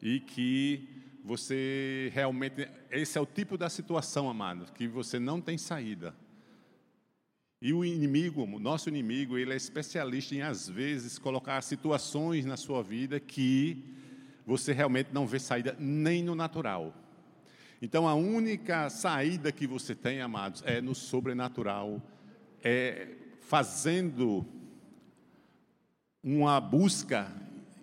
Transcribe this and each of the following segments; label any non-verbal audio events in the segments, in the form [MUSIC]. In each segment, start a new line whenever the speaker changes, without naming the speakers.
e que você realmente. Esse é o tipo da situação, amado, que você não tem saída. E o inimigo, o nosso inimigo, ele é especialista em, às vezes, colocar situações na sua vida que você realmente não vê saída nem no natural. Então, a única saída que você tem, amados, é no sobrenatural, é fazendo uma busca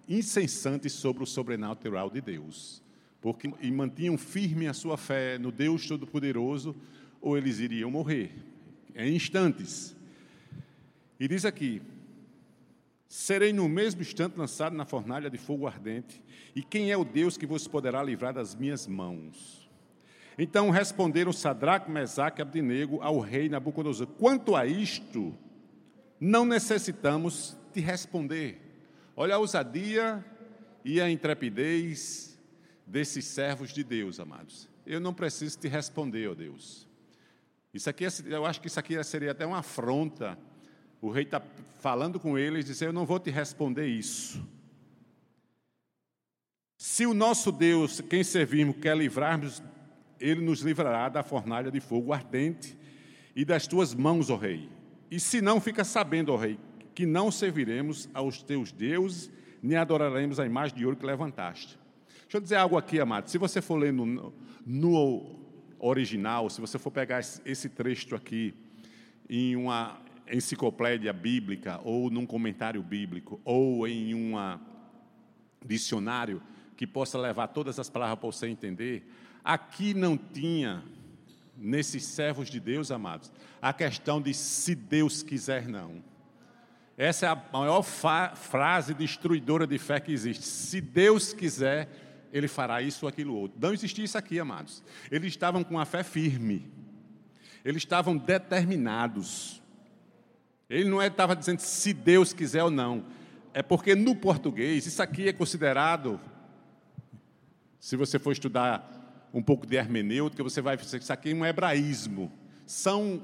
incessante sobre o sobrenatural de Deus. Porque e mantinham firme a sua fé no Deus Todo-Poderoso, ou eles iriam morrer em instantes. E diz aqui: Serei no mesmo instante lançado na fornalha de fogo ardente, e quem é o Deus que vos poderá livrar das minhas mãos? Então responderam Sadraque, Mesaque e Abdinego ao rei Nabucodonosor: Quanto a isto, não necessitamos te responder. Olha a ousadia e a intrepidez desses servos de Deus, amados. Eu não preciso te responder, ó Deus. Isso aqui, é, eu acho que isso aqui seria até uma afronta. O rei está falando com eles, dizendo: Eu não vou te responder isso. Se o nosso Deus, quem servimos, quer livrarmos, ele nos livrará da fornalha de fogo ardente e das tuas mãos, ó rei. E se não, fica sabendo, ó rei, que não serviremos aos teus deuses, nem adoraremos a imagem de ouro que levantaste. Deixa eu dizer algo aqui, amado. Se você for ler no, no original, se você for pegar esse trecho aqui em uma enciclopédia bíblica, ou num comentário bíblico, ou em um dicionário que possa levar todas as palavras para você entender, aqui não tinha, nesses servos de Deus, amados, a questão de se Deus quiser, não. Essa é a maior frase destruidora de fé que existe. Se Deus quiser, ele fará isso ou aquilo outro. Não existia isso aqui, amados. Eles estavam com a fé firme. Eles estavam determinados. Ele não é, estava dizendo se Deus quiser ou não. É porque no português, isso aqui é considerado, se você for estudar um pouco de hermenêutica, você vai ver que isso aqui é um hebraísmo. São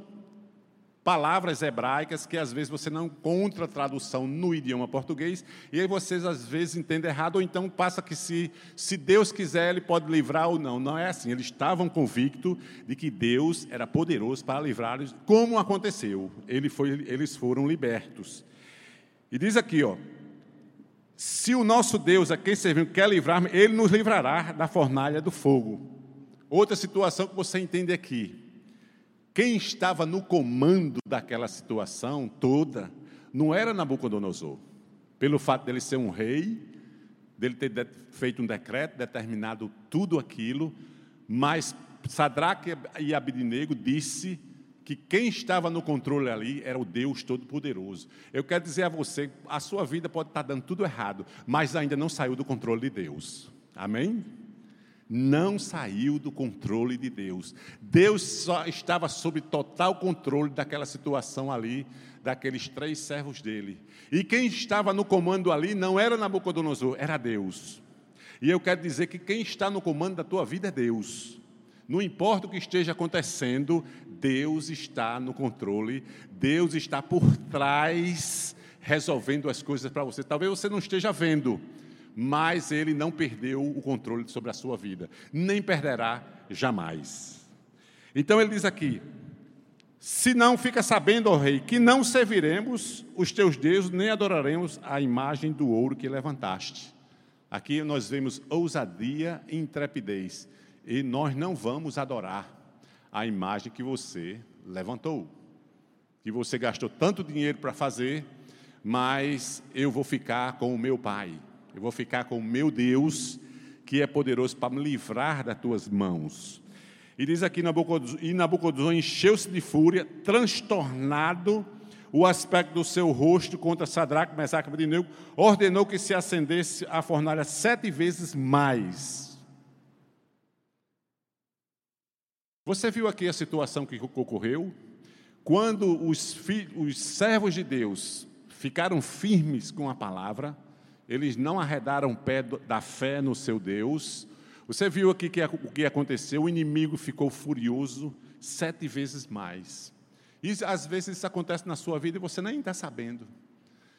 palavras hebraicas que às vezes você não encontra tradução no idioma português, e aí vocês às vezes entendem errado, ou então passa que se, se Deus quiser, Ele pode livrar ou não. Não é assim. Eles estavam convictos de que Deus era poderoso para livrá-los, como aconteceu. Ele foi, eles foram libertos. E diz aqui, ó. Se o nosso Deus, a quem servimos, quer livrar, Ele nos livrará da fornalha do fogo. Outra situação que você entende aqui. Quem estava no comando daquela situação toda não era Nabucodonosor. Pelo fato dele ser um rei, dele ter feito um decreto, determinado tudo aquilo, mas Sadraque e Abidinego disse que quem estava no controle ali era o Deus Todo-Poderoso. Eu quero dizer a você, a sua vida pode estar dando tudo errado, mas ainda não saiu do controle de Deus. Amém? Não saiu do controle de Deus. Deus só estava sob total controle daquela situação ali, daqueles três servos dele. E quem estava no comando ali não era Nabucodonosor, era Deus. E eu quero dizer que quem está no comando da tua vida é Deus. Não importa o que esteja acontecendo, Deus está no controle, Deus está por trás resolvendo as coisas para você. Talvez você não esteja vendo, mas ele não perdeu o controle sobre a sua vida, nem perderá jamais. Então ele diz aqui: se não fica sabendo, ó rei, que não serviremos os teus deuses, nem adoraremos a imagem do ouro que levantaste. Aqui nós vemos ousadia e intrepidez, e nós não vamos adorar a imagem que você levantou, que você gastou tanto dinheiro para fazer, mas eu vou ficar com o meu pai. Eu vou ficar com o meu Deus, que é poderoso para me livrar das tuas mãos. E diz aqui, Nabucodonosor, e Nabucodonosor encheu-se de fúria, transtornado o aspecto do seu rosto contra Sadraque, Mesaque e Abednego, ordenou que se acendesse a fornalha sete vezes mais. Você viu aqui a situação que ocorreu? Quando os, os servos de Deus ficaram firmes com a palavra, eles não arredaram pé da fé no seu Deus. Você viu aqui que, o que aconteceu? O inimigo ficou furioso sete vezes mais. E às vezes isso acontece na sua vida e você nem está sabendo.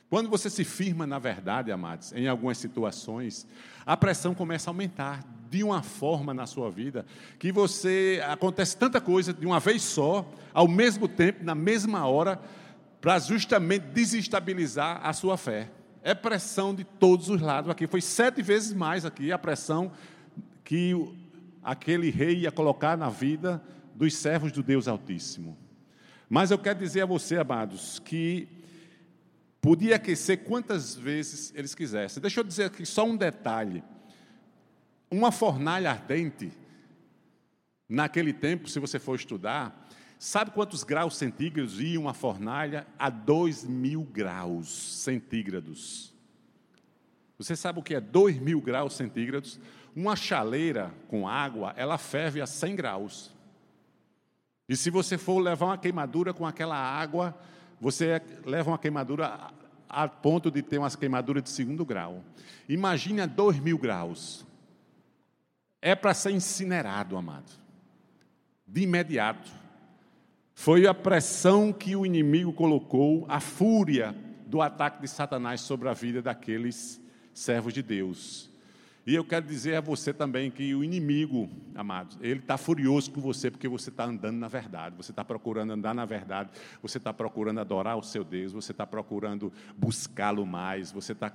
Quando você se firma na verdade, amados, em algumas situações, a pressão começa a aumentar de uma forma na sua vida que você acontece tanta coisa de uma vez só, ao mesmo tempo, na mesma hora, para justamente desestabilizar a sua fé. É pressão de todos os lados aqui. Foi sete vezes mais aqui a pressão que aquele rei ia colocar na vida dos servos do Deus Altíssimo. Mas eu quero dizer a você, amados, que Podia aquecer quantas vezes eles quisessem. Deixa eu dizer aqui só um detalhe. Uma fornalha ardente, naquele tempo, se você for estudar, sabe quantos graus centígrados ia uma fornalha? A dois mil graus centígrados. Você sabe o que é dois mil graus centígrados? Uma chaleira com água, ela ferve a 100 graus. E se você for levar uma queimadura com aquela água, você leva uma queimadura a ponto de ter umas queimaduras de segundo grau. Imagine a dois mil graus. É para ser incinerado, amado. De imediato. Foi a pressão que o inimigo colocou, a fúria do ataque de Satanás sobre a vida daqueles servos de Deus. E eu quero dizer a você também que o inimigo, amados, ele está furioso com você porque você está andando na verdade, você está procurando andar na verdade, você está procurando adorar o seu Deus, você está procurando buscá-lo mais, você está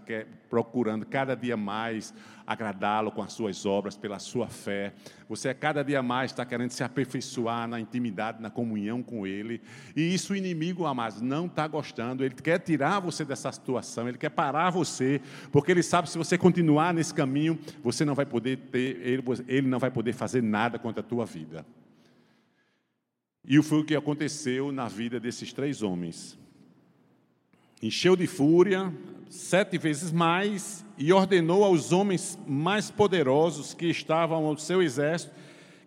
procurando cada dia mais agradá-lo com as suas obras, pela sua fé. Você cada dia mais está querendo se aperfeiçoar na intimidade, na comunhão com Ele. E isso o inimigo, amados, não está gostando. Ele quer tirar você dessa situação, ele quer parar você, porque ele sabe que se você continuar nesse caminho, você não vai poder ter, ele, ele não vai poder fazer nada contra a tua vida. E foi o que aconteceu na vida desses três homens. Encheu de fúria, sete vezes mais, e ordenou aos homens mais poderosos que estavam ao seu exército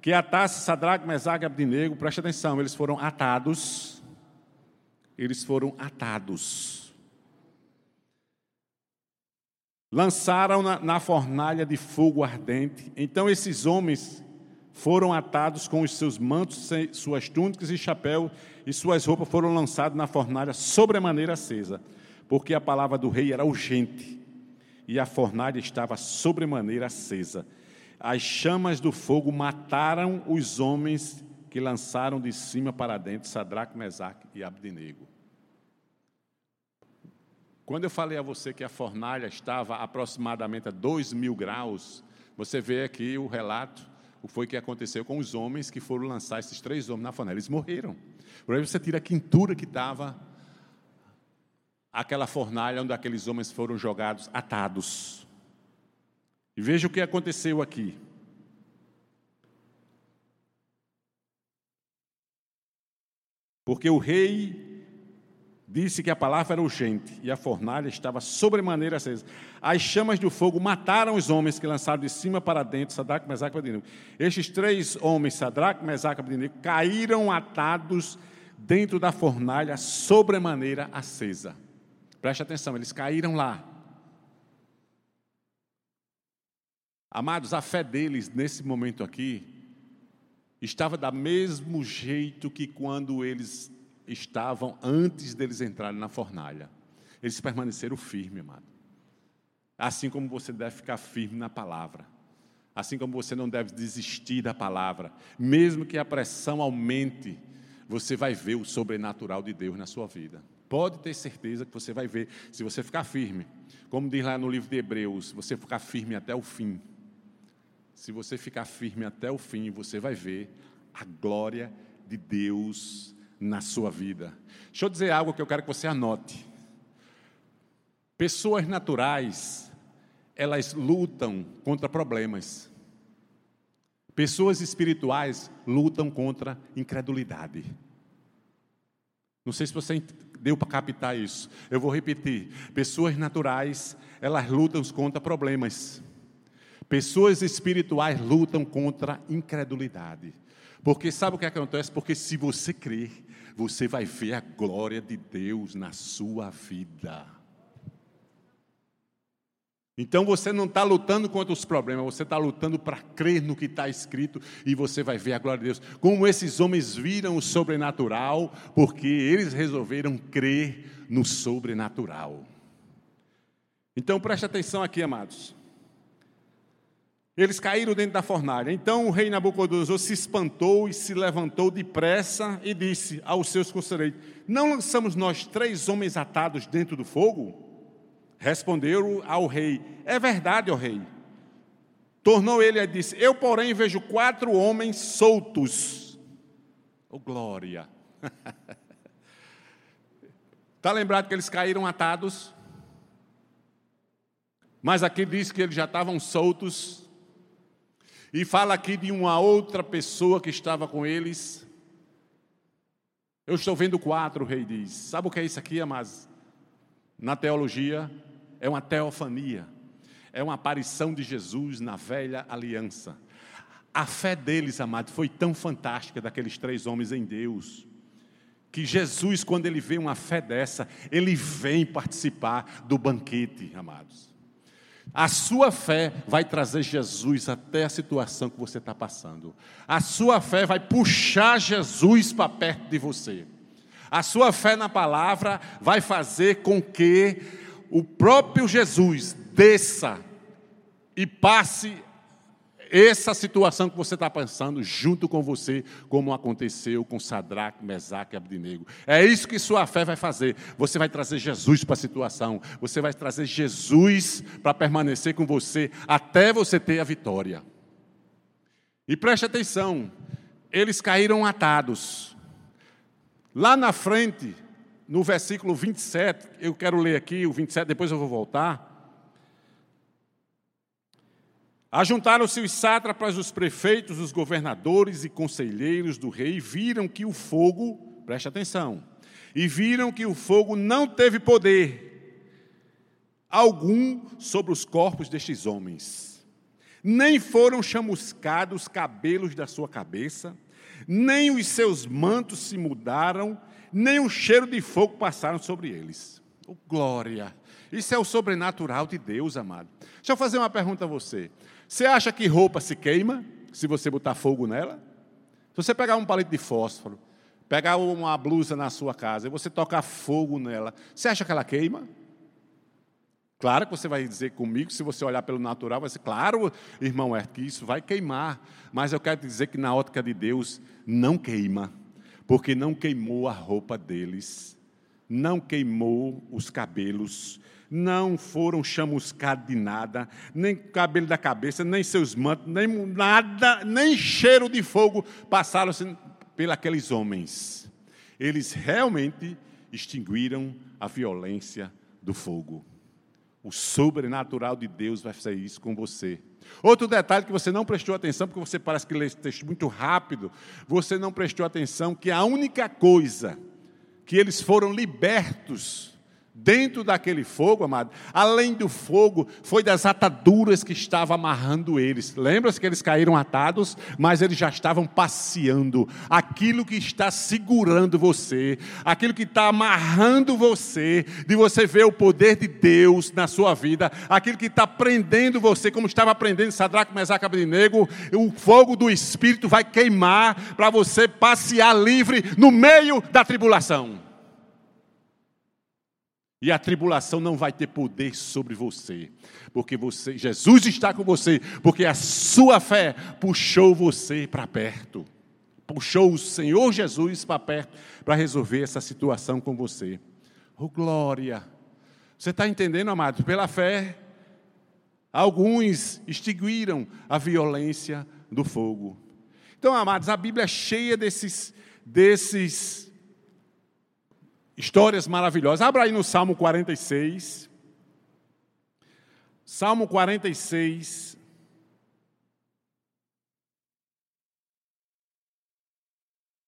que atasse Sadraque, Mesaque e Abdinego. Preste atenção, eles foram atados. Eles foram atados. Lançaram na, na fornalha de fogo ardente. Então esses homens foram atados com os seus mantos, suas túnicas e chapéu, e suas roupas foram lançadas na fornalha sobremaneira acesa, porque a palavra do rei era urgente e a fornalha estava sobremaneira acesa. As chamas do fogo mataram os homens que lançaram de cima para dentro Sadraque, Mesaque e Abdinego. Quando eu falei a você que a fornalha estava aproximadamente a 2 mil graus, você vê aqui o relato, o que foi que aconteceu com os homens que foram lançar esses três homens na fornalha. Eles morreram. Por aí você tira a quintura que estava aquela fornalha onde aqueles homens foram jogados atados. E veja o que aconteceu aqui. Porque o rei disse que a palavra era urgente e a fornalha estava sobremaneira acesa. As chamas do fogo mataram os homens que lançaram de cima para dentro, Sadraque, Mesaque e Abednego. Estes três homens, Sadraque, Mesaque e Abednego, caíram atados dentro da fornalha sobremaneira acesa. Preste atenção, eles caíram lá. Amados, a fé deles nesse momento aqui estava da mesmo jeito que quando eles estavam antes deles entrarem na fornalha. Eles permaneceram firmes, amado. Assim como você deve ficar firme na palavra. Assim como você não deve desistir da palavra. Mesmo que a pressão aumente, você vai ver o sobrenatural de Deus na sua vida. Pode ter certeza que você vai ver, se você ficar firme. Como diz lá no livro de Hebreus, você ficar firme até o fim. Se você ficar firme até o fim, você vai ver a glória de Deus na sua vida. Deixa eu dizer algo que eu quero que você anote. Pessoas naturais, elas lutam contra problemas. Pessoas espirituais lutam contra incredulidade. Não sei se você deu para captar isso. Eu vou repetir. Pessoas naturais, elas lutam contra problemas. Pessoas espirituais lutam contra incredulidade. Porque sabe o que acontece? Porque se você crer, você vai ver a glória de Deus na sua vida. Então você não está lutando contra os problemas, você está lutando para crer no que está escrito e você vai ver a glória de Deus. Como esses homens viram o sobrenatural, porque eles resolveram crer no sobrenatural. Então preste atenção aqui, amados. Eles caíram dentro da fornalha. Então o rei Nabucodonosor se espantou e se levantou depressa e disse aos seus conselheiros: Não lançamos nós três homens atados dentro do fogo? Responderam ao rei: É verdade, ó rei. Tornou ele e disse: Eu, porém, vejo quatro homens soltos. Oh, glória! Está [LAUGHS] lembrado que eles caíram atados? Mas aqui diz que eles já estavam soltos. E fala aqui de uma outra pessoa que estava com eles. Eu estou vendo quatro, o rei diz. Sabe o que é isso aqui, amados? Na teologia, é uma teofania. É uma aparição de Jesus na velha aliança. A fé deles, amados, foi tão fantástica daqueles três homens em Deus que Jesus, quando ele vê uma fé dessa, ele vem participar do banquete, amados. A sua fé vai trazer Jesus até a situação que você está passando. A sua fé vai puxar Jesus para perto de você. A sua fé na palavra vai fazer com que o próprio Jesus desça e passe essa situação que você está pensando junto com você, como aconteceu com Sadraque, Mesaque e Abdinego. É isso que sua fé vai fazer. Você vai trazer Jesus para a situação. Você vai trazer Jesus para permanecer com você até você ter a vitória. E preste atenção, eles caíram atados. Lá na frente, no versículo 27, eu quero ler aqui o 27, depois eu vou voltar. Ajuntaram-se os sátrapas, os prefeitos, os governadores e conselheiros do rei, e viram que o fogo, preste atenção, e viram que o fogo não teve poder algum sobre os corpos destes homens. Nem foram chamuscados os cabelos da sua cabeça, nem os seus mantos se mudaram, nem o cheiro de fogo passaram sobre eles. Oh, glória! Isso é o sobrenatural de Deus, amado. Deixa eu fazer uma pergunta a você. Você acha que roupa se queima se você botar fogo nela? Se você pegar um palito de fósforo, pegar uma blusa na sua casa e você tocar fogo nela, você acha que ela queima? Claro que você vai dizer comigo, se você olhar pelo natural, vai ser claro, irmão, é que isso vai queimar. Mas eu quero dizer que na ótica de Deus não queima, porque não queimou a roupa deles, não queimou os cabelos, não foram chamuscados de nada, nem cabelo da cabeça, nem seus mantos, nem nada, nem cheiro de fogo passaram pelos homens. Eles realmente extinguiram a violência do fogo. O sobrenatural de Deus vai fazer isso com você. Outro detalhe que você não prestou atenção, porque você parece que lê esse texto muito rápido, você não prestou atenção que a única coisa que eles foram libertos Dentro daquele fogo, amado, além do fogo, foi das ataduras que estava amarrando eles. Lembra-se que eles caíram atados, mas eles já estavam passeando. Aquilo que está segurando você, aquilo que está amarrando você, de você ver o poder de Deus na sua vida, aquilo que está prendendo você, como estava prendendo Sadraque, Mesaque Abednego, o fogo do Espírito vai queimar para você passear livre no meio da tribulação. E a tribulação não vai ter poder sobre você, porque você, Jesus está com você, porque a sua fé puxou você para perto. Puxou o Senhor Jesus para perto para resolver essa situação com você. Oh glória! Você está entendendo, amado? Pela fé, alguns extinguiram a violência do fogo. Então, amados, a Bíblia é cheia desses, desses Histórias maravilhosas. Abra aí no Salmo 46. Salmo 46.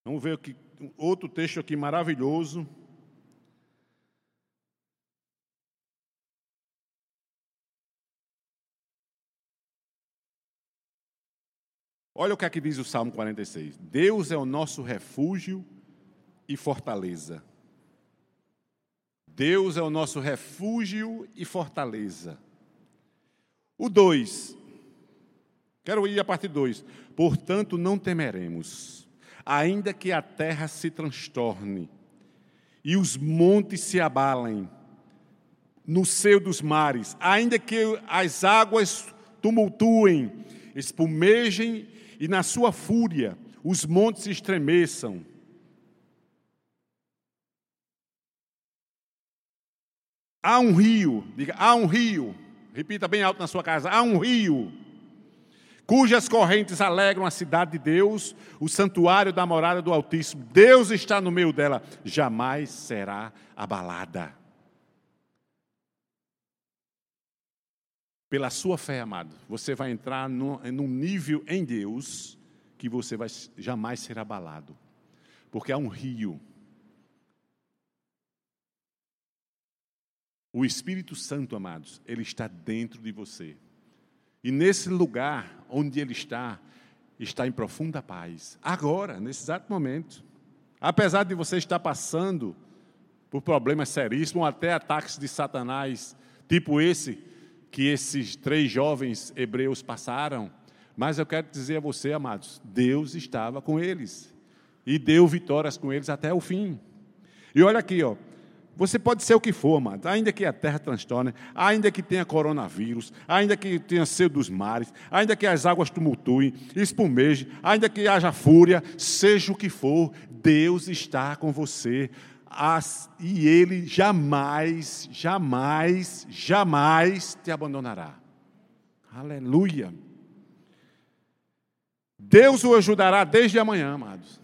Vamos ver aqui, outro texto aqui maravilhoso. Olha o que aqui diz o Salmo 46. Deus é o nosso refúgio e fortaleza Deus é o nosso refúgio e fortaleza. O 2, quero ir a parte 2. Portanto, não temeremos, ainda que a terra se transtorne e os montes se abalem, no seio dos mares, ainda que as águas tumultuem, espumejem e na sua fúria os montes estremeçam. Há um rio, diga, há um rio, repita bem alto na sua casa: há um rio, cujas correntes alegram a cidade de Deus, o santuário da morada do Altíssimo. Deus está no meio dela, jamais será abalada. Pela sua fé, amado, você vai entrar num, num nível em Deus que você vai jamais ser abalado, porque há um rio O Espírito Santo, amados, ele está dentro de você. E nesse lugar onde ele está, está em profunda paz. Agora, nesse exato momento. Apesar de você estar passando por problemas seríssimos, ou até ataques de Satanás, tipo esse que esses três jovens hebreus passaram, mas eu quero dizer a você, amados, Deus estava com eles e deu vitórias com eles até o fim. E olha aqui, ó, você pode ser o que for, mano. ainda que a terra transtorne, ainda que tenha coronavírus, ainda que tenha sede dos mares, ainda que as águas tumultuem, espumeje, ainda que haja fúria, seja o que for, Deus está com você. As, e Ele jamais, jamais, jamais te abandonará. Aleluia. Deus o ajudará desde amanhã, amados.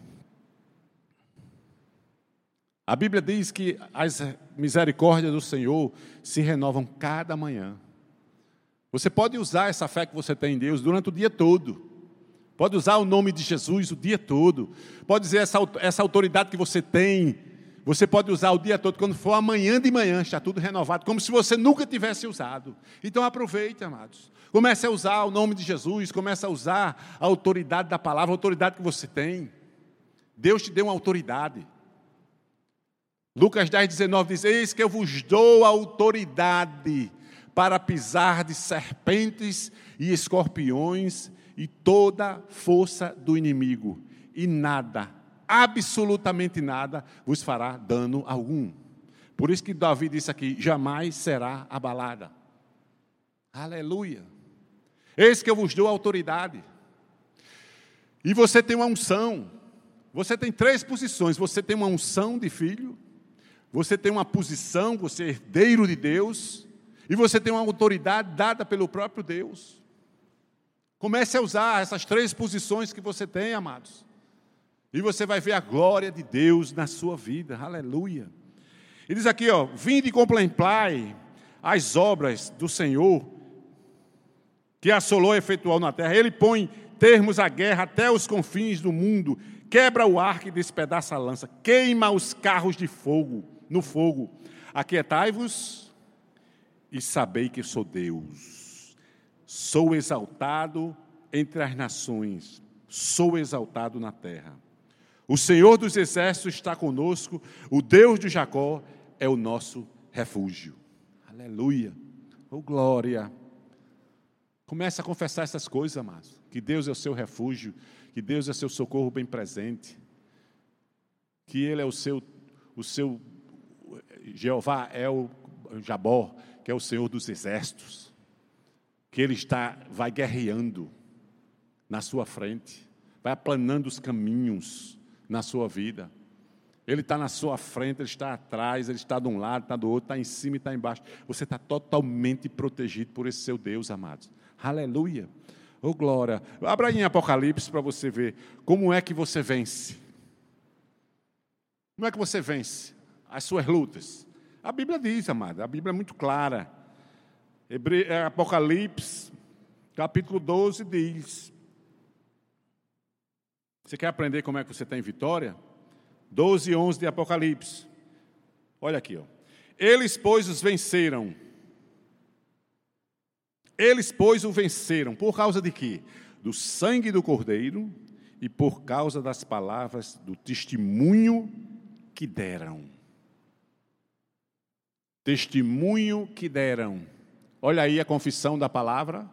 A Bíblia diz que as misericórdias do Senhor se renovam cada manhã. Você pode usar essa fé que você tem em Deus durante o dia todo. Pode usar o nome de Jesus o dia todo. Pode dizer essa, essa autoridade que você tem. Você pode usar o dia todo. Quando for amanhã de manhã, está tudo renovado, como se você nunca tivesse usado. Então aproveite, amados. Comece a usar o nome de Jesus. Comece a usar a autoridade da palavra, a autoridade que você tem. Deus te deu uma autoridade. Lucas 10, 19 diz: Eis que eu vos dou autoridade para pisar de serpentes e escorpiões e toda força do inimigo, e nada, absolutamente nada, vos fará dano algum. Por isso que Davi disse aqui: jamais será abalada. Aleluia. Eis que eu vos dou autoridade. E você tem uma unção. Você tem três posições: você tem uma unção de filho, você tem uma posição, você é herdeiro de Deus, e você tem uma autoridade dada pelo próprio Deus. Comece a usar essas três posições que você tem, amados. E você vai ver a glória de Deus na sua vida. Aleluia. E diz aqui, ó, vinde e contemplai as obras do Senhor que assolou e efetuou na terra. Ele põe termos à guerra até os confins do mundo, quebra o arco e despedaça a lança, queima os carros de fogo no fogo. Aquietai-vos e sabei que sou Deus. Sou exaltado entre as nações, sou exaltado na terra. O Senhor dos exércitos está conosco, o Deus de Jacó é o nosso refúgio. Aleluia. Oh glória. Comece a confessar essas coisas, amados. Que Deus é o seu refúgio, que Deus é o seu socorro bem presente, que Ele é o seu, o seu Jeová é o Jabó, que é o Senhor dos exércitos, que ele está, vai guerreando na sua frente, vai aplanando os caminhos na sua vida. Ele está na sua frente, ele está atrás, ele está de um lado, está do outro, está em cima e está embaixo. Você está totalmente protegido por esse seu Deus, amados. Aleluia. Oh, glória. Abra em Apocalipse para você ver como é que você vence. Como é que você vence? As suas lutas? A Bíblia diz, amada, a Bíblia é muito clara. É, Apocalipse, capítulo 12, diz. Você quer aprender como é que você tem vitória? 12 e 11 de Apocalipse. Olha aqui, ó. Eles, pois, os venceram. Eles, pois, o venceram. Por causa de quê? Do sangue do Cordeiro e por causa das palavras do testemunho que deram testemunho que deram. Olha aí a confissão da palavra,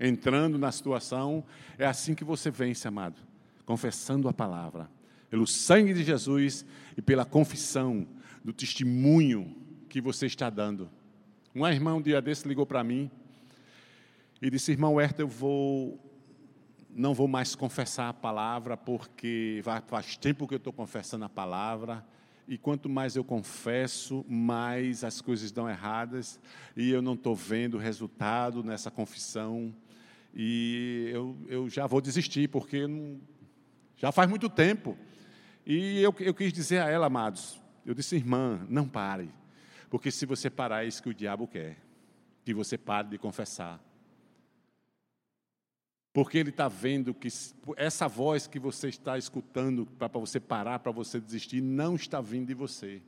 entrando na situação. É assim que você vence, amado, confessando a palavra, pelo sangue de Jesus e pela confissão do testemunho que você está dando. Uma irmã um dia desse ligou para mim e disse: Irmão Herta, eu vou. Não vou mais confessar a palavra, porque faz tempo que eu estou confessando a palavra, e quanto mais eu confesso, mais as coisas dão erradas, e eu não estou vendo resultado nessa confissão, e eu, eu já vou desistir, porque não, já faz muito tempo. E eu, eu quis dizer a ela, amados, eu disse, irmã, não pare, porque se você parar, é isso que o diabo quer, que você pare de confessar. Porque ele está vendo que essa voz que você está escutando para você parar, para você desistir, não está vindo de você.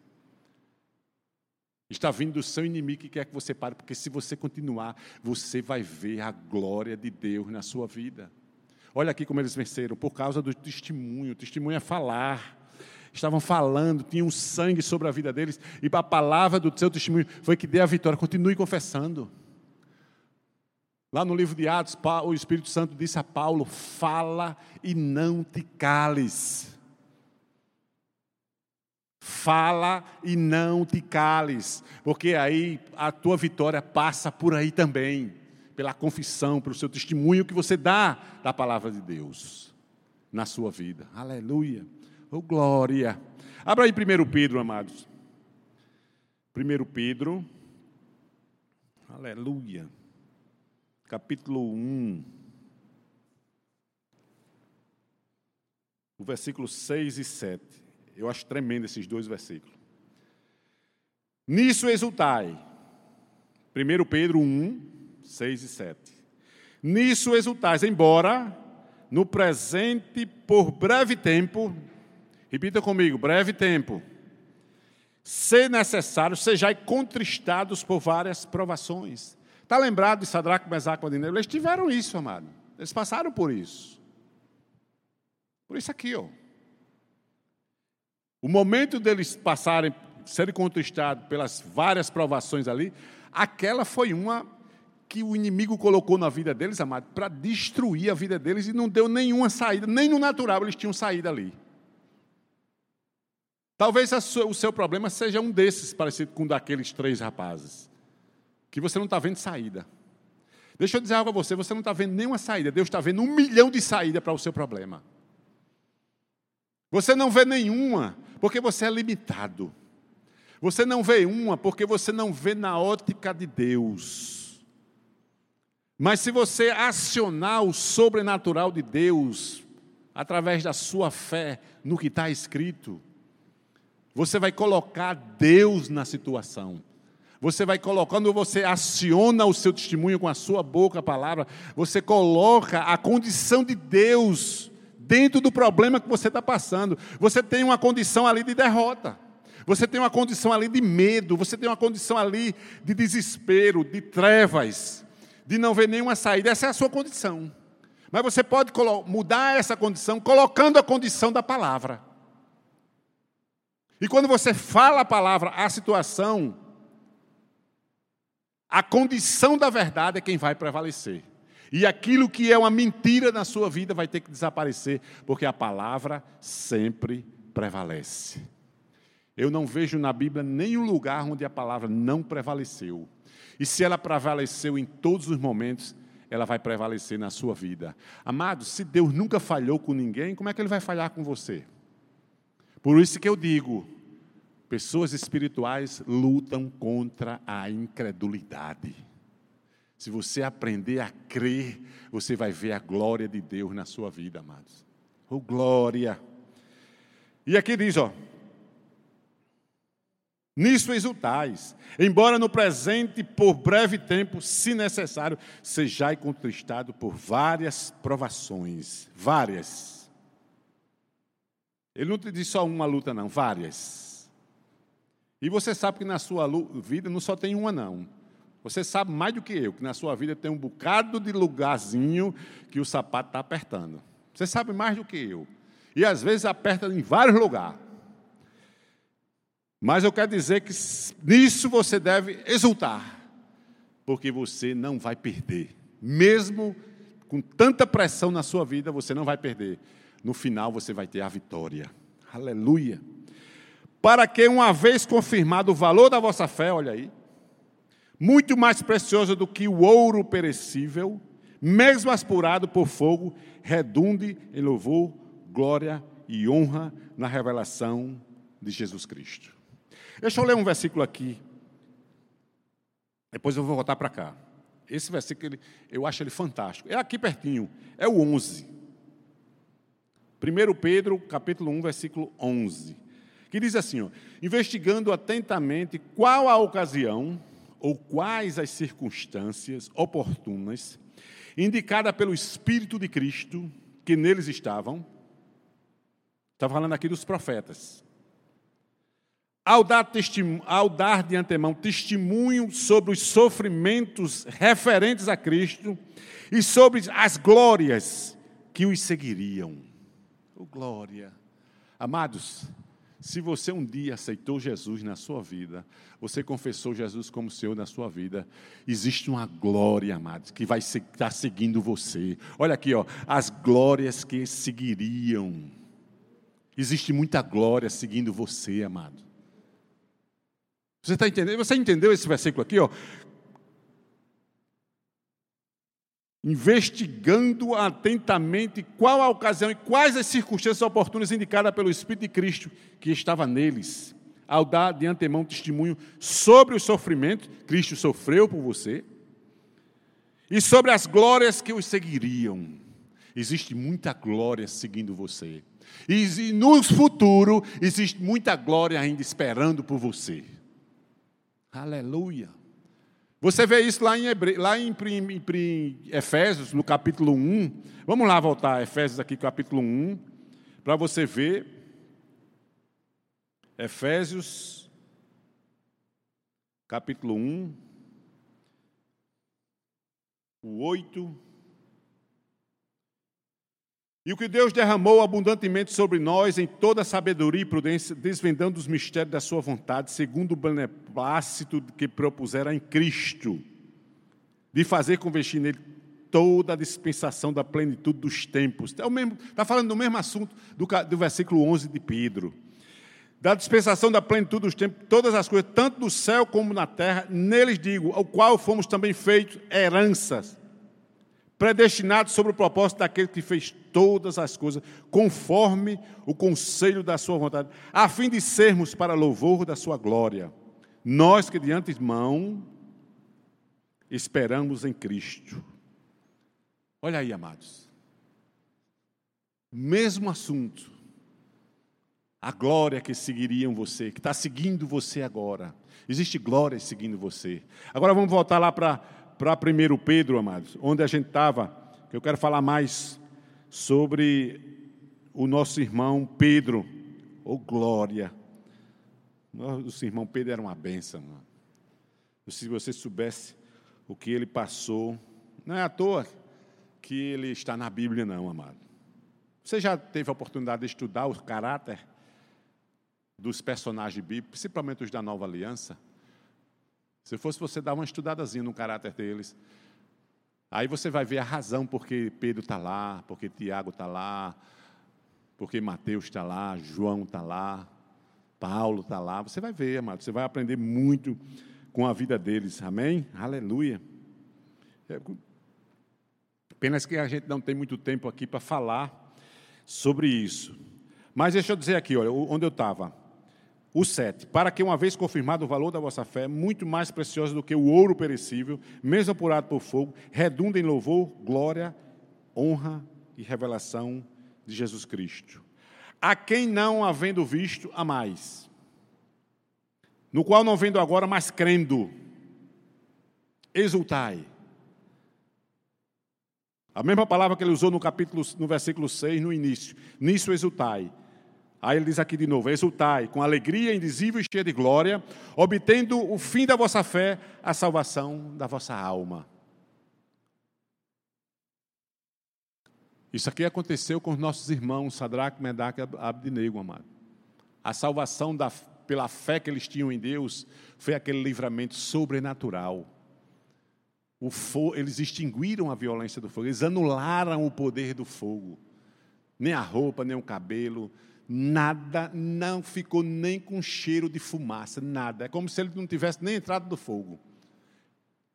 Está vindo do seu inimigo que quer que você pare, porque se você continuar, você vai ver a glória de Deus na sua vida. Olha aqui como eles venceram, por causa do testemunho. O testemunho é falar. Estavam falando, tinham sangue sobre a vida deles, e a palavra do seu testemunho foi que deu a vitória. Continue confessando. Lá no livro de Atos, o Espírito Santo disse a Paulo: fala e não te cales. Fala e não te cales, porque aí a tua vitória passa por aí também, pela confissão, pelo seu testemunho que você dá da palavra de Deus na sua vida. Aleluia. Oh, glória. Abra aí 1 Pedro, amados. 1 Pedro. Aleluia capítulo 1, o versículo 6 e 7. Eu acho tremendo esses dois versículos. Nisso exultai. 1 Pedro 1, 6 e 7. Nisso exultais, embora no presente, por breve tempo, repita comigo, breve tempo, se necessário, sejais contristados por várias provações Está lembrado de Sadraco, Mesaco e Abednego? Eles tiveram isso, amado. Eles passaram por isso. Por isso aqui, ó. O momento deles passarem, serem contristados pelas várias provações ali, aquela foi uma que o inimigo colocou na vida deles, amado, para destruir a vida deles e não deu nenhuma saída, nem no natural eles tinham saída ali. Talvez o seu problema seja um desses, parecido com um daqueles três rapazes que você não está vendo saída. Deixa eu dizer algo a você: você não está vendo nenhuma saída, Deus está vendo um milhão de saídas para o seu problema. Você não vê nenhuma, porque você é limitado. Você não vê uma, porque você não vê na ótica de Deus. Mas se você acionar o sobrenatural de Deus, através da sua fé no que está escrito, você vai colocar Deus na situação. Você vai colocando, você aciona o seu testemunho com a sua boca, a palavra, você coloca a condição de Deus dentro do problema que você está passando. Você tem uma condição ali de derrota. Você tem uma condição ali de medo, você tem uma condição ali de desespero, de trevas, de não ver nenhuma saída. Essa é a sua condição. Mas você pode mudar essa condição colocando a condição da palavra. E quando você fala a palavra, a situação a condição da verdade é quem vai prevalecer. E aquilo que é uma mentira na sua vida vai ter que desaparecer, porque a palavra sempre prevalece. Eu não vejo na Bíblia nenhum lugar onde a palavra não prevaleceu. E se ela prevaleceu em todos os momentos, ela vai prevalecer na sua vida. Amado, se Deus nunca falhou com ninguém, como é que ele vai falhar com você? Por isso que eu digo, Pessoas espirituais lutam contra a incredulidade. Se você aprender a crer, você vai ver a glória de Deus na sua vida, amados. Oh, glória! E aqui diz, ó. Nisso exultais, embora no presente, por breve tempo, se necessário, sejai contristado por várias provações. Várias. Ele não te diz só uma luta, não, várias. E você sabe que na sua vida não só tem uma, não. Você sabe mais do que eu, que na sua vida tem um bocado de lugarzinho que o sapato está apertando. Você sabe mais do que eu. E às vezes aperta em vários lugares. Mas eu quero dizer que nisso você deve exultar, porque você não vai perder. Mesmo com tanta pressão na sua vida, você não vai perder. No final você vai ter a vitória. Aleluia para que, uma vez confirmado o valor da vossa fé, olha aí, muito mais preciosa do que o ouro perecível, mesmo aspurado por fogo, redunde em louvor, glória e honra na revelação de Jesus Cristo. Deixa eu ler um versículo aqui. Depois eu vou voltar para cá. Esse versículo, eu acho ele fantástico. É aqui pertinho, é o 11. 1 Pedro, capítulo 1, versículo 11. Que diz assim, ó, investigando atentamente qual a ocasião ou quais as circunstâncias oportunas indicada pelo Espírito de Cristo que neles estavam. Está falando aqui dos profetas. Ao dar, ao dar de antemão testemunho sobre os sofrimentos referentes a Cristo e sobre as glórias que os seguiriam. Oh, glória. Amados, se você um dia aceitou Jesus na sua vida, você confessou Jesus como Senhor na sua vida, existe uma glória, amados, que vai estar tá seguindo você. Olha aqui, ó, as glórias que seguiriam. Existe muita glória seguindo você, amado. Você está entendendo? Você entendeu esse versículo aqui, ó? Investigando atentamente qual a ocasião e quais as circunstâncias oportunas indicadas pelo Espírito de Cristo que estava neles, ao dar de antemão testemunho sobre o sofrimento, Cristo sofreu por você, e sobre as glórias que os seguiriam. Existe muita glória seguindo você. E no futuro existe muita glória ainda esperando por você. Aleluia. Você vê isso lá em, Hebre... lá em, Efésios, no capítulo 1. Vamos lá voltar, Efésios aqui, capítulo 1, para você ver. Efésios, capítulo 1, o 8. E o que Deus derramou abundantemente sobre nós em toda sabedoria e prudência, desvendando os mistérios da sua vontade, segundo o beneplácito que propusera em Cristo, de fazer convertir nele toda a dispensação da plenitude dos tempos. Está tá falando do mesmo assunto do, do versículo 11 de Pedro. Da dispensação da plenitude dos tempos, todas as coisas, tanto no céu como na terra, neles digo, ao qual fomos também feitos heranças predestinado sobre o propósito daquele que fez todas as coisas, conforme o conselho da sua vontade, a fim de sermos para louvor da sua glória. Nós que de antemão esperamos em Cristo. Olha aí, amados. Mesmo assunto. A glória que seguiriam você, que está seguindo você agora. Existe glória seguindo você. Agora vamos voltar lá para para 1 Pedro, amados, onde a gente estava, que eu quero falar mais sobre o nosso irmão Pedro. Oh, glória! Nosso irmão Pedro era uma benção. Mano. Se você soubesse o que ele passou, não é à toa que ele está na Bíblia, não, amado. Você já teve a oportunidade de estudar o caráter dos personagens bíblicos, principalmente os da Nova Aliança? Se fosse você dar uma estudadazinha no caráter deles, aí você vai ver a razão porque Pedro está lá, porque Tiago está lá, porque Mateus está lá, João está lá, Paulo está lá. Você vai ver, amado, você vai aprender muito com a vida deles. Amém? Aleluia. É, apenas que a gente não tem muito tempo aqui para falar sobre isso. Mas deixa eu dizer aqui, olha, onde eu estava. O 7. Para que, uma vez confirmado o valor da vossa fé, muito mais precioso do que o ouro perecível, mesmo apurado por fogo, redunda em louvor, glória, honra e revelação de Jesus Cristo. A quem não havendo visto, a mais. No qual não vendo agora, mas crendo. Exultai. A mesma palavra que ele usou no capítulo, no versículo 6, no início. Nisso exultai. Aí ele diz aqui de novo: exultai com alegria indizível e cheia de glória, obtendo o fim da vossa fé, a salvação da vossa alma. Isso aqui aconteceu com os nossos irmãos Sadraque, Medaque e Abdinego, amado. A salvação da, pela fé que eles tinham em Deus foi aquele livramento sobrenatural. Eles extinguiram a violência do fogo, eles anularam o poder do fogo. Nem a roupa, nem o cabelo, nada, não ficou nem com cheiro de fumaça, nada. É como se ele não tivesse nem entrado do fogo.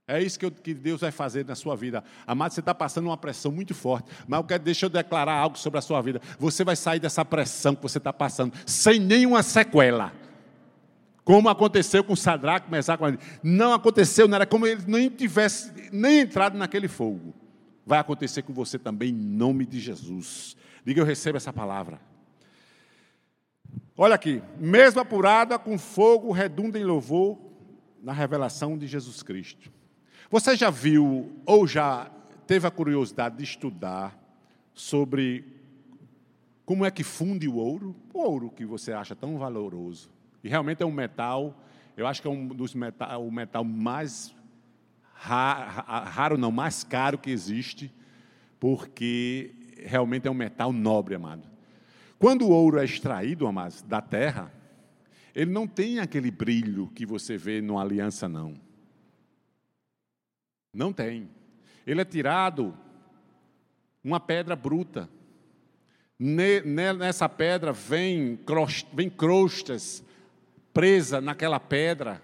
É isso que, eu, que, Deus vai fazer na sua vida. Amado, você está passando uma pressão muito forte, mas eu quero, deixa eu declarar algo sobre a sua vida. Você vai sair dessa pressão que você está passando sem nenhuma sequela. Como aconteceu com Sadraque, Mesaque, não aconteceu, não era como ele nem tivesse nem entrado naquele fogo. Vai acontecer com você também, em nome de Jesus. Diga, eu recebo essa palavra. Olha aqui, mesmo apurada com fogo, redunda em louvor na revelação de Jesus Cristo. Você já viu ou já teve a curiosidade de estudar sobre como é que funde o ouro? O ouro que você acha tão valoroso. E realmente é um metal, eu acho que é um dos metal, o metal mais raro, raro, não, mais caro que existe, porque realmente é um metal nobre, amado. Quando o ouro é extraído, amados, da terra, ele não tem aquele brilho que você vê numa aliança, não. Não tem. Ele é tirado uma pedra bruta. Nessa pedra vem, vem crostas presa naquela pedra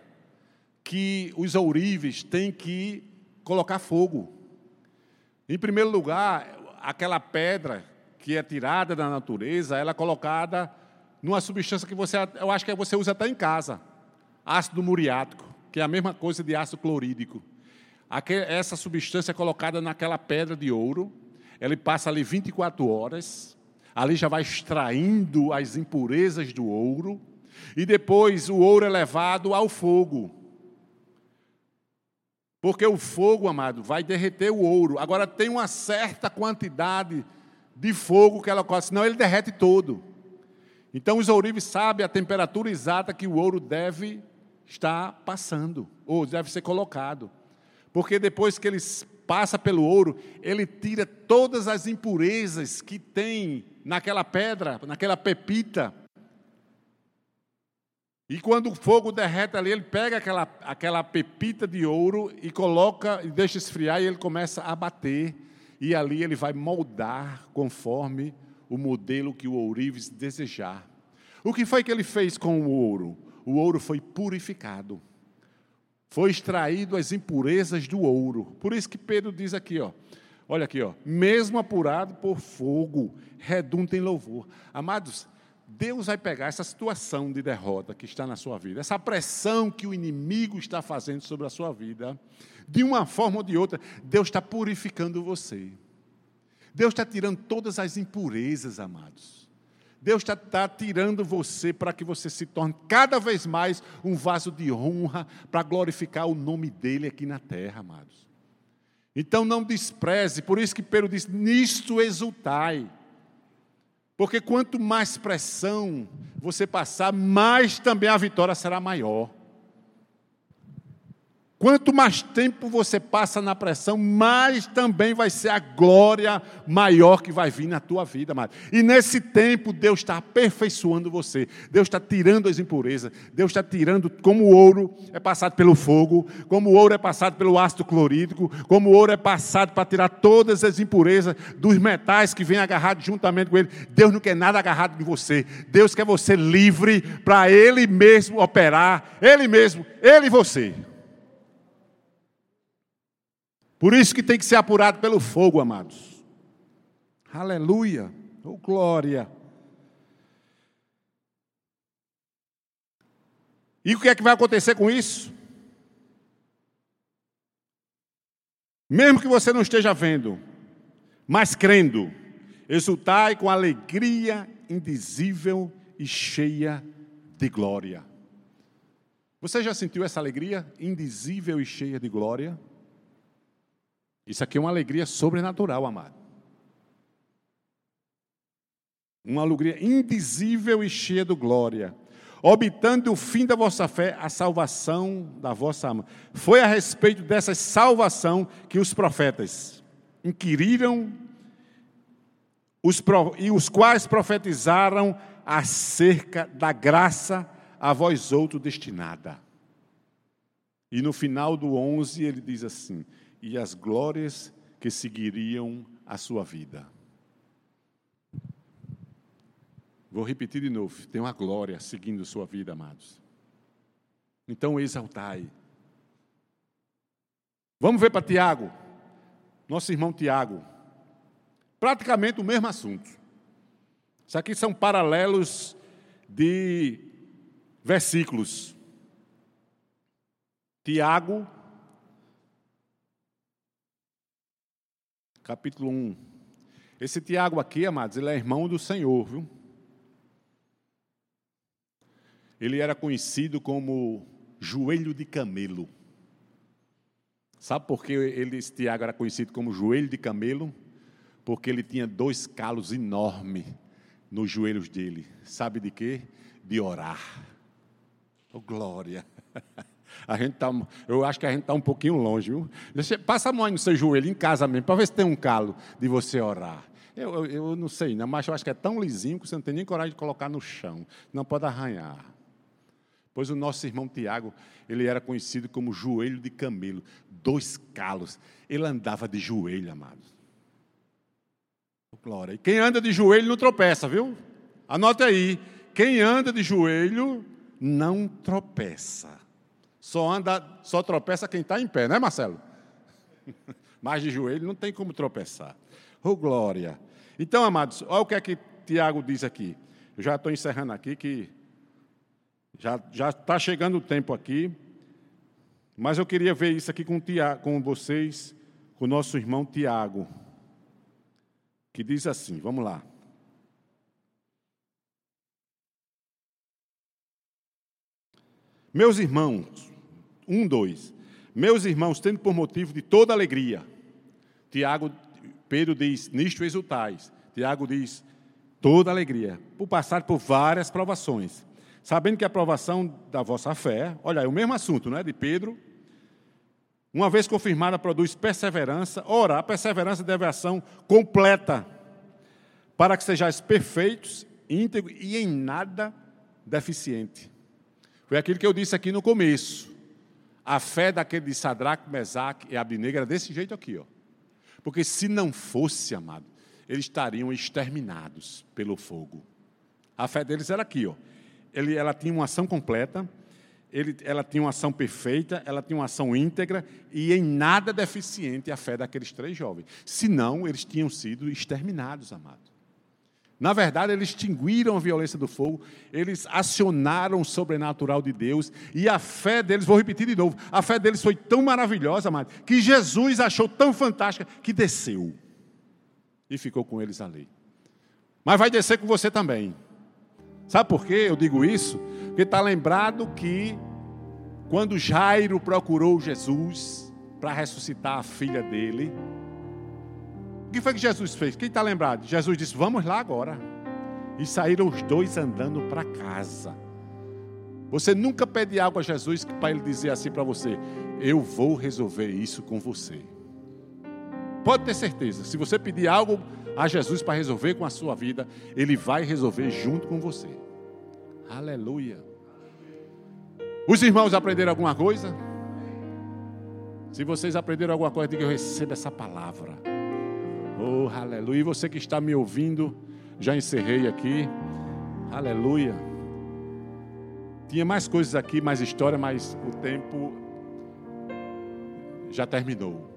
que os ourives têm que colocar fogo. Em primeiro lugar, aquela pedra que é tirada da natureza, ela é colocada numa substância que você, eu acho que você usa até em casa, ácido muriático, que é a mesma coisa de ácido clorídrico essa substância é colocada naquela pedra de ouro, ele passa ali 24 horas, ali já vai extraindo as impurezas do ouro, e depois o ouro é levado ao fogo. Porque o fogo, amado, vai derreter o ouro. Agora tem uma certa quantidade de fogo que ela coloca, senão ele derrete todo. Então os ourives sabem a temperatura exata que o ouro deve estar passando, ou deve ser colocado. Porque depois que ele passa pelo ouro, ele tira todas as impurezas que tem naquela pedra, naquela pepita. E quando o fogo derrete ali, ele pega aquela, aquela pepita de ouro e coloca e deixa esfriar e ele começa a bater. E ali ele vai moldar conforme o modelo que o ourives desejar. O que foi que ele fez com o ouro? O ouro foi purificado foi extraído as impurezas do ouro. Por isso que Pedro diz aqui, ó, olha aqui, ó, mesmo apurado por fogo, redunda em louvor. Amados, Deus vai pegar essa situação de derrota que está na sua vida, essa pressão que o inimigo está fazendo sobre a sua vida, de uma forma ou de outra, Deus está purificando você. Deus está tirando todas as impurezas, amados. Deus está tá tirando você para que você se torne cada vez mais um vaso de honra para glorificar o nome dele aqui na terra, amados. Então não despreze, por isso que Pedro diz: nisto exultai. Porque quanto mais pressão você passar, mais também a vitória será maior. Quanto mais tempo você passa na pressão, mais também vai ser a glória maior que vai vir na tua vida, amado. E nesse tempo, Deus está aperfeiçoando você. Deus está tirando as impurezas. Deus está tirando, como o ouro é passado pelo fogo, como o ouro é passado pelo ácido clorídrico, como o ouro é passado para tirar todas as impurezas dos metais que vêm agarrados juntamente com ele. Deus não quer nada agarrado de você. Deus quer você livre para Ele mesmo operar, Ele mesmo, Ele e você. Por isso que tem que ser apurado pelo fogo, amados. Aleluia. Oh, glória. E o que é que vai acontecer com isso? Mesmo que você não esteja vendo, mas crendo, exultai com alegria indizível e cheia de glória. Você já sentiu essa alegria indizível e cheia de glória? Isso aqui é uma alegria sobrenatural, amado. Uma alegria indizível e cheia de glória, obtando o fim da vossa fé, a salvação da vossa alma. Foi a respeito dessa salvação que os profetas inquiriram os, e os quais profetizaram acerca da graça a vós outro destinada. E no final do 11 ele diz assim: e as glórias que seguiriam a sua vida. Vou repetir de novo: tem uma glória seguindo sua vida, amados. Então exaltai. Vamos ver para Tiago, nosso irmão Tiago. Praticamente o mesmo assunto. Isso aqui são paralelos de versículos. Tiago, capítulo 1. Esse Tiago aqui, amados, ele é irmão do Senhor, viu? Ele era conhecido como joelho de camelo. Sabe por que ele, esse Tiago era conhecido como joelho de camelo? Porque ele tinha dois calos enormes nos joelhos dele. Sabe de quê? De orar. Oh, glória! [LAUGHS] A gente tá, eu acho que a gente está um pouquinho longe, viu? Passa a mão no seu joelho, em casa mesmo, para ver se tem um calo de você orar. Eu, eu, eu não sei, não, mas eu acho que é tão lisinho que você não tem nem coragem de colocar no chão. Não pode arranhar. Pois o nosso irmão Tiago, ele era conhecido como joelho de camelo, dois calos. Ele andava de joelho, amados. Glória. E quem anda de joelho não tropeça, viu? Anote aí. Quem anda de joelho não tropeça. Só anda, só tropeça quem está em pé, né, Marcelo? [LAUGHS] Mas de joelho não tem como tropeçar. Oh, glória. Então, amados, olha o que é que Tiago diz aqui. Eu já estou encerrando aqui que já está chegando o tempo aqui, mas eu queria ver isso aqui com, Tiago, com vocês, com o nosso irmão Tiago, que diz assim: vamos lá. Meus irmãos, um, dois. Meus irmãos, tendo por motivo de toda alegria. Tiago, Pedro diz, nisto exultais. Tiago diz, toda alegria, por passar por várias provações sabendo que a aprovação da vossa fé, olha, é o mesmo assunto, não é? De Pedro. Uma vez confirmada, produz perseverança. Ora, a perseverança deve ação completa, para que sejais perfeitos, íntegros e em nada deficiente. Foi aquilo que eu disse aqui no começo. A fé daquele de Sadraque, Mesaque e Abdinego era desse jeito aqui, ó. Porque se não fosse, amado, eles estariam exterminados pelo fogo. A fé deles era aqui, ó ele, ela tinha uma ação completa, ele, ela tinha uma ação perfeita, ela tinha uma ação íntegra e em nada deficiente a fé daqueles três jovens. Senão, eles tinham sido exterminados, amado. Na verdade, eles extinguiram a violência do fogo, eles acionaram o sobrenatural de Deus, e a fé deles, vou repetir de novo, a fé deles foi tão maravilhosa, amado, que Jesus achou tão fantástica que desceu e ficou com eles ali. Mas vai descer com você também. Sabe por que eu digo isso? Porque está lembrado que quando Jairo procurou Jesus para ressuscitar a filha dele, o que foi que Jesus fez? Quem está lembrado? Jesus disse: Vamos lá agora. E saíram os dois andando para casa. Você nunca pede algo a Jesus para ele dizer assim para você: Eu vou resolver isso com você. Pode ter certeza, se você pedir algo a Jesus para resolver com a sua vida, Ele vai resolver junto com você. Aleluia. Os irmãos aprenderam alguma coisa? Se vocês aprenderam alguma coisa, diga eu recebo essa palavra. Oh, aleluia. E você que está me ouvindo, já encerrei aqui. Aleluia. Tinha mais coisas aqui, mais história, mas o tempo já terminou.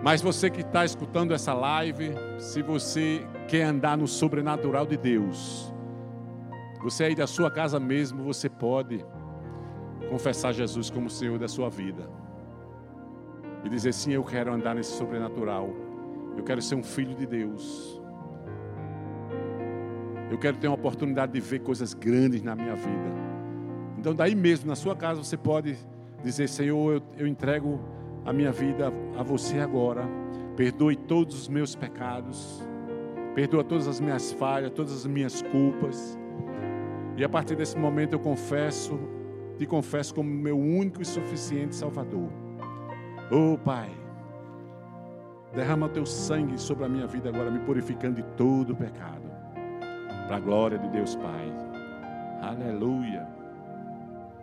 Mas você que está escutando essa live, se você quer andar no sobrenatural de Deus, você aí da sua casa mesmo, você pode confessar Jesus como Senhor da sua vida. E dizer sim, eu quero andar nesse sobrenatural. Eu quero ser um filho de Deus. Eu quero ter uma oportunidade de ver coisas grandes na minha vida. Então, daí mesmo, na sua casa, você pode dizer: Senhor, eu, eu entrego a minha vida a você agora. Perdoe todos os meus pecados. Perdoa todas as minhas falhas, todas as minhas culpas. E a partir desse momento eu confesso, te confesso como meu único e suficiente Salvador. Oh Pai, derrama teu sangue sobre a minha vida agora, me purificando de todo pecado. Para a glória de Deus Pai. Aleluia.